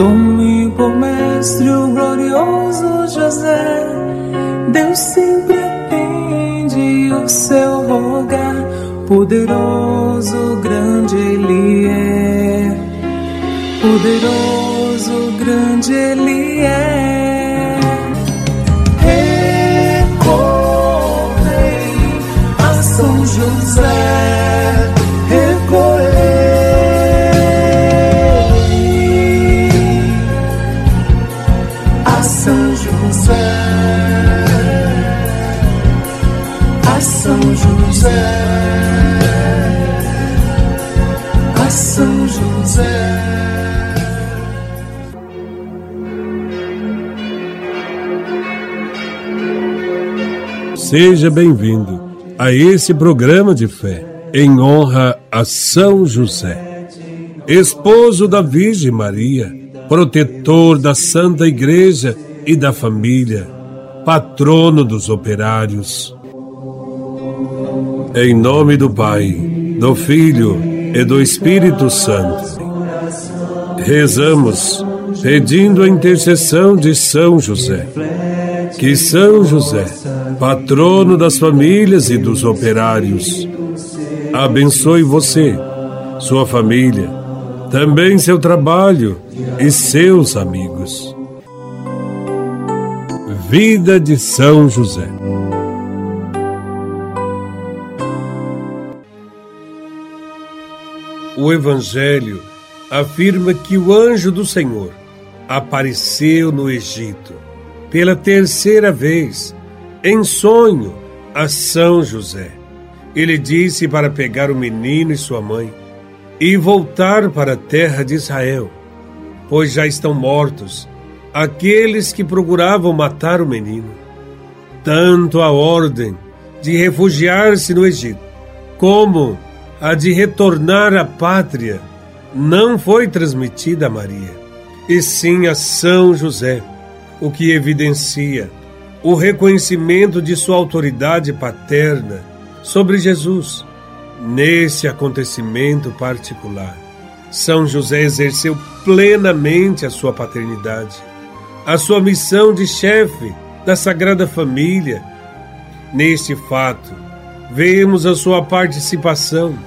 Tome por mestre o glorioso José, Deus sempre atende o seu rogar, poderoso, grande Ele é, poderoso, grande Ele é. Seja bem-vindo a esse programa de fé em honra a São José, esposo da Virgem Maria, protetor da Santa Igreja e da família, patrono dos operários. Em nome do Pai, do Filho e do Espírito Santo, rezamos pedindo a intercessão de São José. Que São José, patrono das famílias e dos operários, abençoe você, sua família, também seu trabalho e seus amigos. Vida de São José. O Evangelho afirma que o anjo do Senhor apareceu no Egito pela terceira vez, em sonho, a São José. Ele disse para pegar o menino e sua mãe e voltar para a terra de Israel, pois já estão mortos aqueles que procuravam matar o menino. Tanto a ordem de refugiar-se no Egito, como a de retornar à pátria, não foi transmitida a Maria, e sim a São José o que evidencia o reconhecimento de sua autoridade paterna sobre Jesus. Nesse acontecimento particular, São José exerceu plenamente a sua paternidade, a sua missão de chefe da Sagrada Família. Neste fato, vemos a sua participação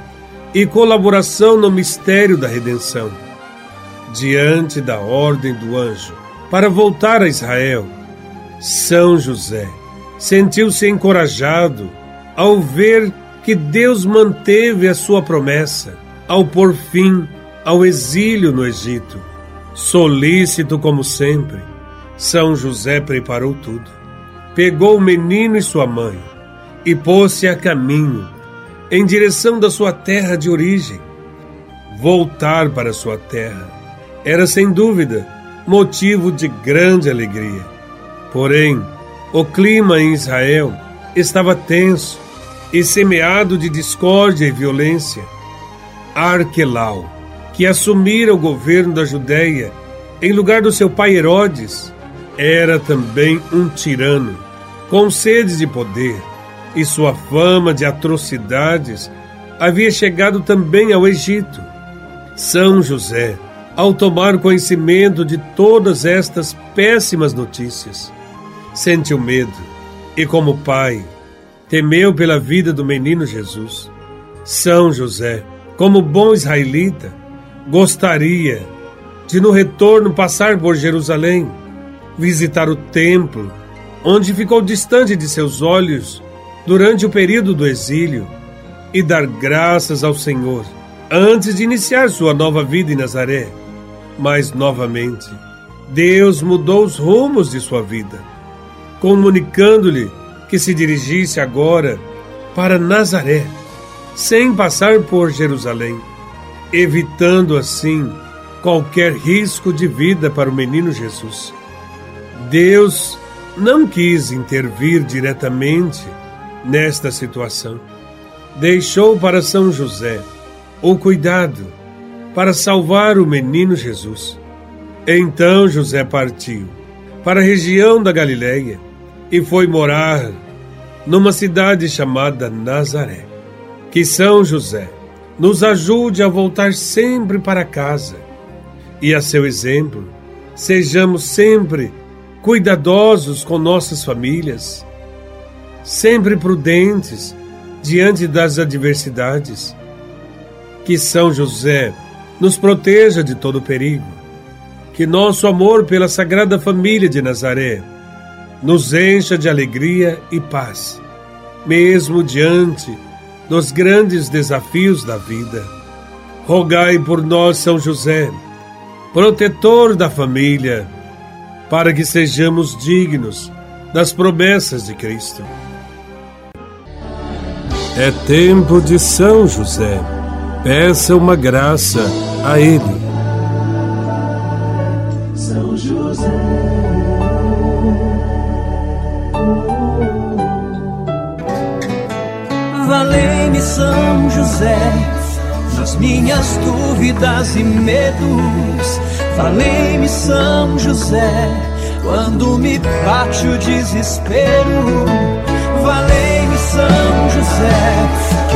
e colaboração no mistério da redenção. Diante da ordem do anjo, para voltar a Israel. São José sentiu-se encorajado ao ver que Deus manteve a sua promessa ao pôr fim ao exílio no Egito. Solícito como sempre, São José preparou tudo. Pegou o menino e sua mãe e pôs-se a caminho em direção da sua terra de origem. Voltar para sua terra era sem dúvida motivo de grande alegria. Porém, o clima em Israel estava tenso e semeado de discórdia e violência. Arquelau, que assumira o governo da Judéia em lugar do seu pai Herodes, era também um tirano, com sede de poder, e sua fama de atrocidades havia chegado também ao Egito. São José, ao tomar conhecimento de todas estas péssimas notícias. Sentiu medo e, como pai, temeu pela vida do menino Jesus. São José, como bom israelita, gostaria de no retorno passar por Jerusalém, visitar o templo, onde ficou distante de seus olhos durante o período do exílio, e dar graças ao Senhor antes de iniciar sua nova vida em Nazaré mas novamente, Deus mudou os rumos de sua vida, comunicando-lhe que se dirigisse agora para Nazaré, sem passar por Jerusalém, evitando assim qualquer risco de vida para o menino Jesus. Deus não quis intervir diretamente nesta situação. Deixou para São José o cuidado para salvar o menino Jesus. Então José partiu para a região da Galiléia e foi morar numa cidade chamada Nazaré. Que São José nos ajude a voltar sempre para casa e, a seu exemplo, sejamos sempre cuidadosos com nossas famílias, sempre prudentes diante das adversidades. Que São José nos proteja de todo perigo. Que nosso amor pela Sagrada Família de Nazaré nos encha de alegria e paz, mesmo diante dos grandes desafios da vida. Rogai por nós, São José, protetor da família, para que sejamos dignos das promessas de Cristo. É tempo de São José. Peça uma graça a Ele. São José. Valei-me São José nas minhas dúvidas e medos. Valei-me São José quando me bate o desespero. Valei-me São José,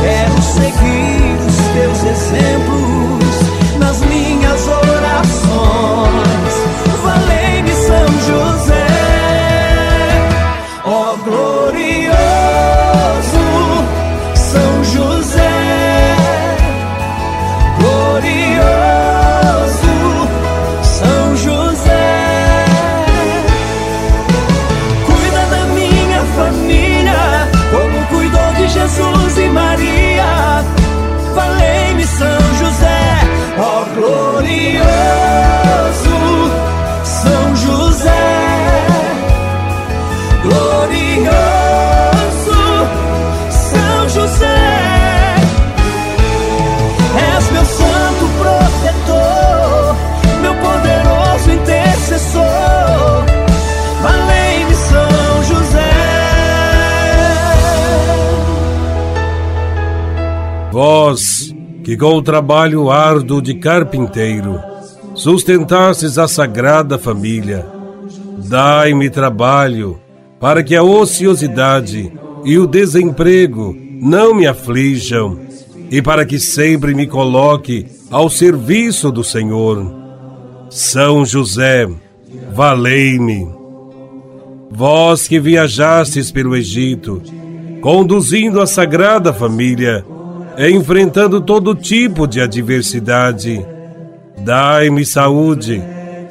quero seguir os teus exemplos que com o trabalho árduo de carpinteiro sustentastes a sagrada família, dai-me trabalho para que a ociosidade e o desemprego não me aflijam e para que sempre me coloque ao serviço do Senhor. São José, valei-me. Vós que viajastes pelo Egito, conduzindo a Sagrada Família, enfrentando todo tipo de adversidade, dai-me saúde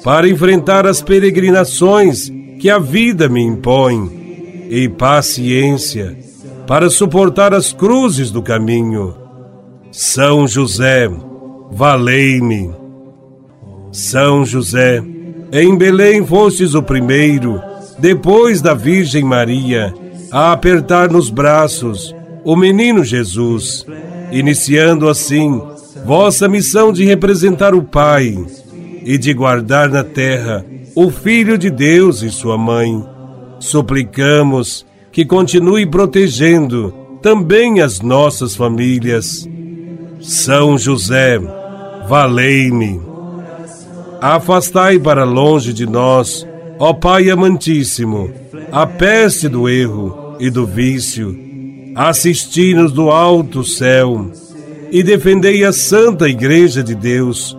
para enfrentar as peregrinações que a vida me impõe e paciência para suportar as cruzes do caminho. São José, valei-me. São José, em Belém fostes o primeiro, depois da Virgem Maria, a apertar nos braços o menino Jesus, iniciando assim vossa missão de representar o Pai e de guardar na terra o Filho de Deus e sua mãe. Suplicamos que continue protegendo também as nossas famílias. São José, valei-me. Afastai para longe de nós, ó Pai amantíssimo, a peste do erro e do vício. Assisti-nos do alto céu e defendei a Santa Igreja de Deus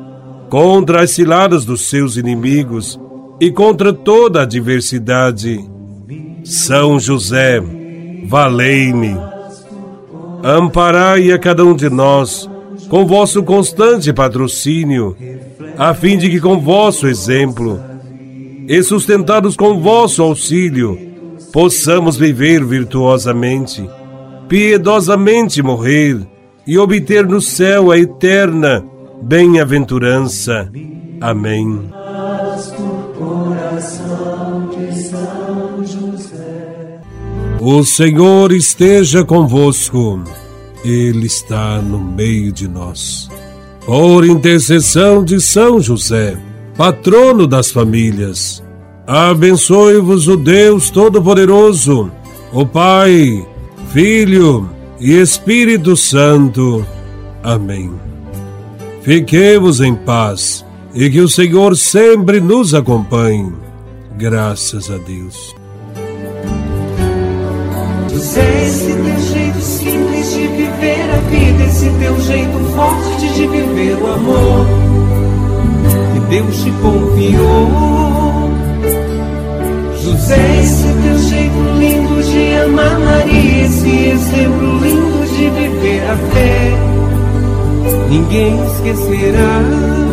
contra as ciladas dos seus inimigos e contra toda adversidade. São José, valei-me. Amparai a cada um de nós com vosso constante patrocínio, a fim de que com vosso exemplo e sustentados com vosso auxílio, possamos viver virtuosamente, piedosamente morrer e obter no céu a eterna bem-aventurança. Amém. O Senhor esteja convosco, Ele está no meio de nós. Por intercessão de São José, patrono das famílias, abençoe-vos o Deus Todo-Poderoso, o Pai, Filho e Espírito Santo. Amém. Fiquemos em paz e que o Senhor sempre nos acompanhe. Graças a Deus. José, esse teu jeito simples de viver a vida, esse teu jeito forte de viver o amor que Deus te confiou. José, esse teu jeito lindo de amar Maria, esse exemplo lindo de viver a fé, ninguém esquecerá.